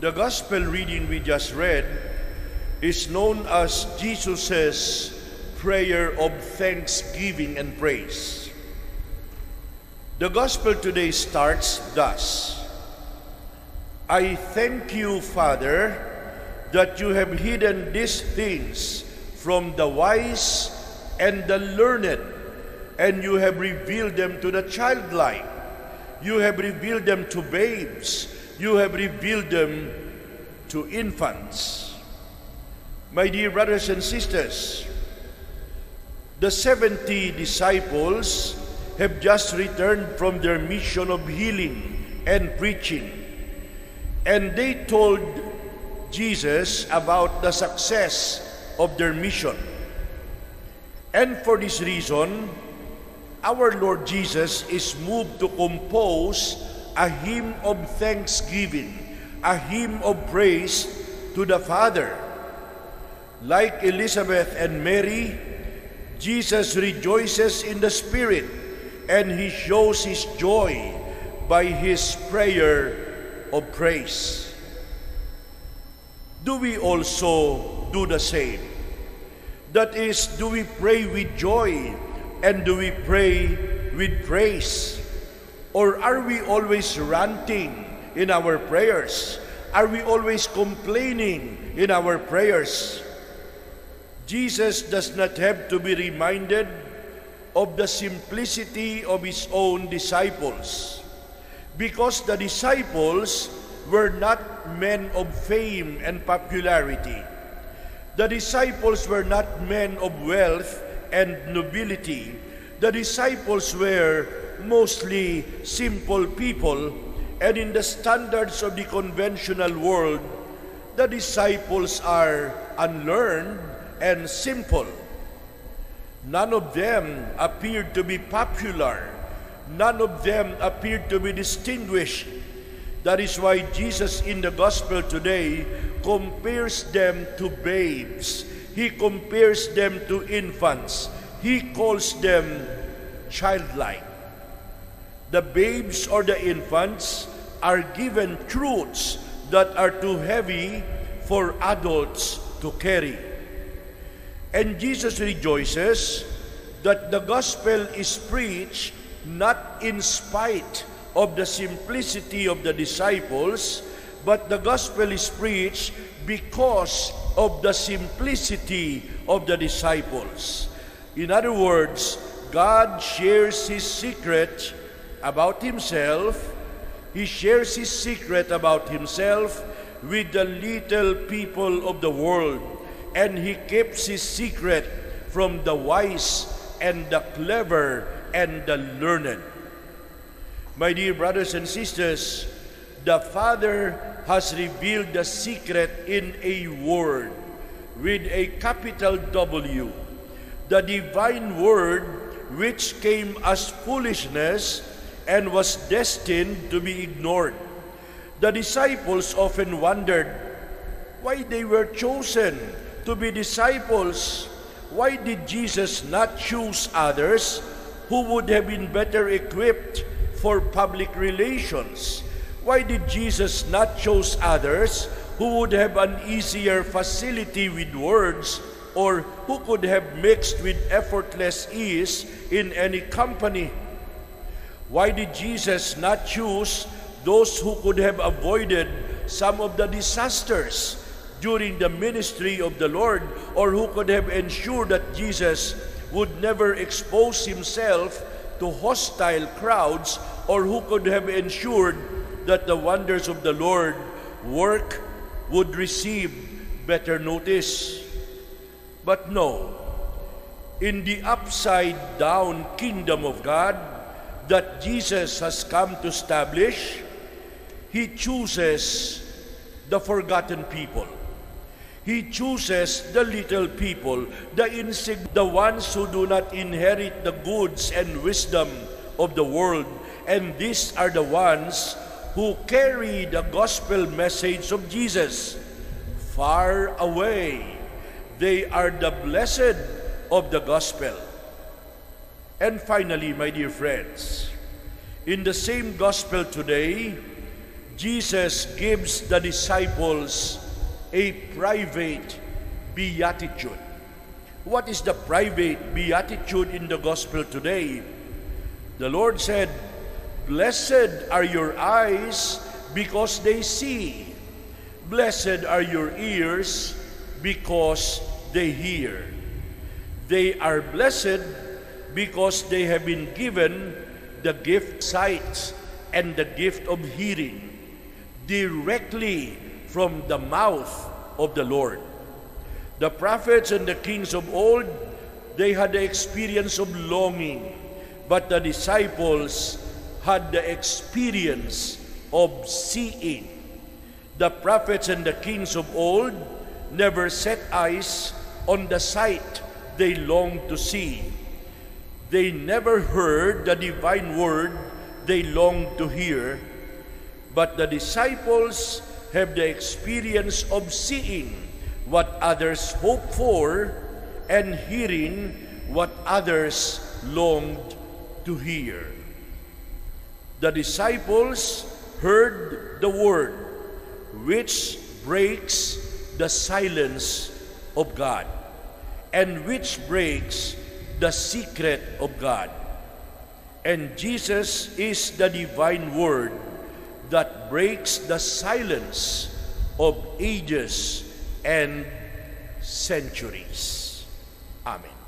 The gospel reading we just read is known as Jesus' prayer of thanksgiving and praise. The gospel today starts thus I thank you, Father, that you have hidden these things from the wise and the learned, and you have revealed them to the childlike. You have revealed them to babes. You have revealed them to infants. My dear brothers and sisters, the 70 disciples have just returned from their mission of healing and preaching. And they told Jesus about the success of their mission. And for this reason, our Lord Jesus is moved to compose a hymn of thanksgiving, a hymn of praise to the Father. Like Elizabeth and Mary, Jesus rejoices in the Spirit and he shows his joy by his prayer of praise. Do we also do the same? That is, do we pray with joy and do we pray with praise? Or are we always ranting in our prayers? Are we always complaining in our prayers? Jesus does not have to be reminded of the simplicity of his own disciples because the disciples were not men of fame and popularity. The disciples were not men of wealth and nobility. The disciples were mostly simple people, and in the standards of the conventional world, the disciples are unlearned and simple. None of them appeared to be popular. None of them appeared to be distinguished. That is why Jesus in the gospel today compares them to babes. He compares them to infants. He calls them childlike. The babes or the infants are given truths that are too heavy for adults to carry. And Jesus rejoices that the gospel is preached not in spite of the simplicity of the disciples, but the gospel is preached because of the simplicity of the disciples. In other words, God shares His secret about Himself. He shares His secret about Himself with the little people of the world. And He keeps His secret from the wise and the clever and the learned. My dear brothers and sisters, the Father has revealed the secret in a word with a capital W. The divine word which came as foolishness and was destined to be ignored. The disciples often wondered why they were chosen to be disciples. Why did Jesus not choose others who would have been better equipped for public relations? Why did Jesus not choose others who would have an easier facility with words or who could have mixed with effortless ease in any company? Why did Jesus not choose those who could have avoided some of the disasters during the ministry of the Lord or who could have ensured that Jesus would never expose himself to hostile crowds or who could have ensured that the wonders of the Lord work would receive better notice. But no, in the upside down kingdom of God that Jesus has come to establish, He chooses the forgotten people. He chooses the little people, the insig- the ones who do not inherit the goods and wisdom of the world. And these are the ones who carry the gospel message of Jesus far away. They are the blessed of the gospel. And finally, my dear friends, in the same gospel today, Jesus gives the disciples a private beatitude. What is the private beatitude in the gospel today? The Lord said, Blessed are your eyes because they see. Blessed are your ears because they hear. They are blessed because they have been given the gift sight and the gift of hearing directly from the mouth of the Lord. The prophets and the kings of old, they had the experience of longing, but the disciples had the experience of seeing. The prophets and the kings of old never set eyes on the sight they longed to see. They never heard the divine word they longed to hear, but the disciples have the experience of seeing what others hope for and hearing what others longed to hear. The disciples heard the word which breaks the silence of God and which breaks the secret of God. And Jesus is the divine word that breaks the silence of ages and centuries. Amen.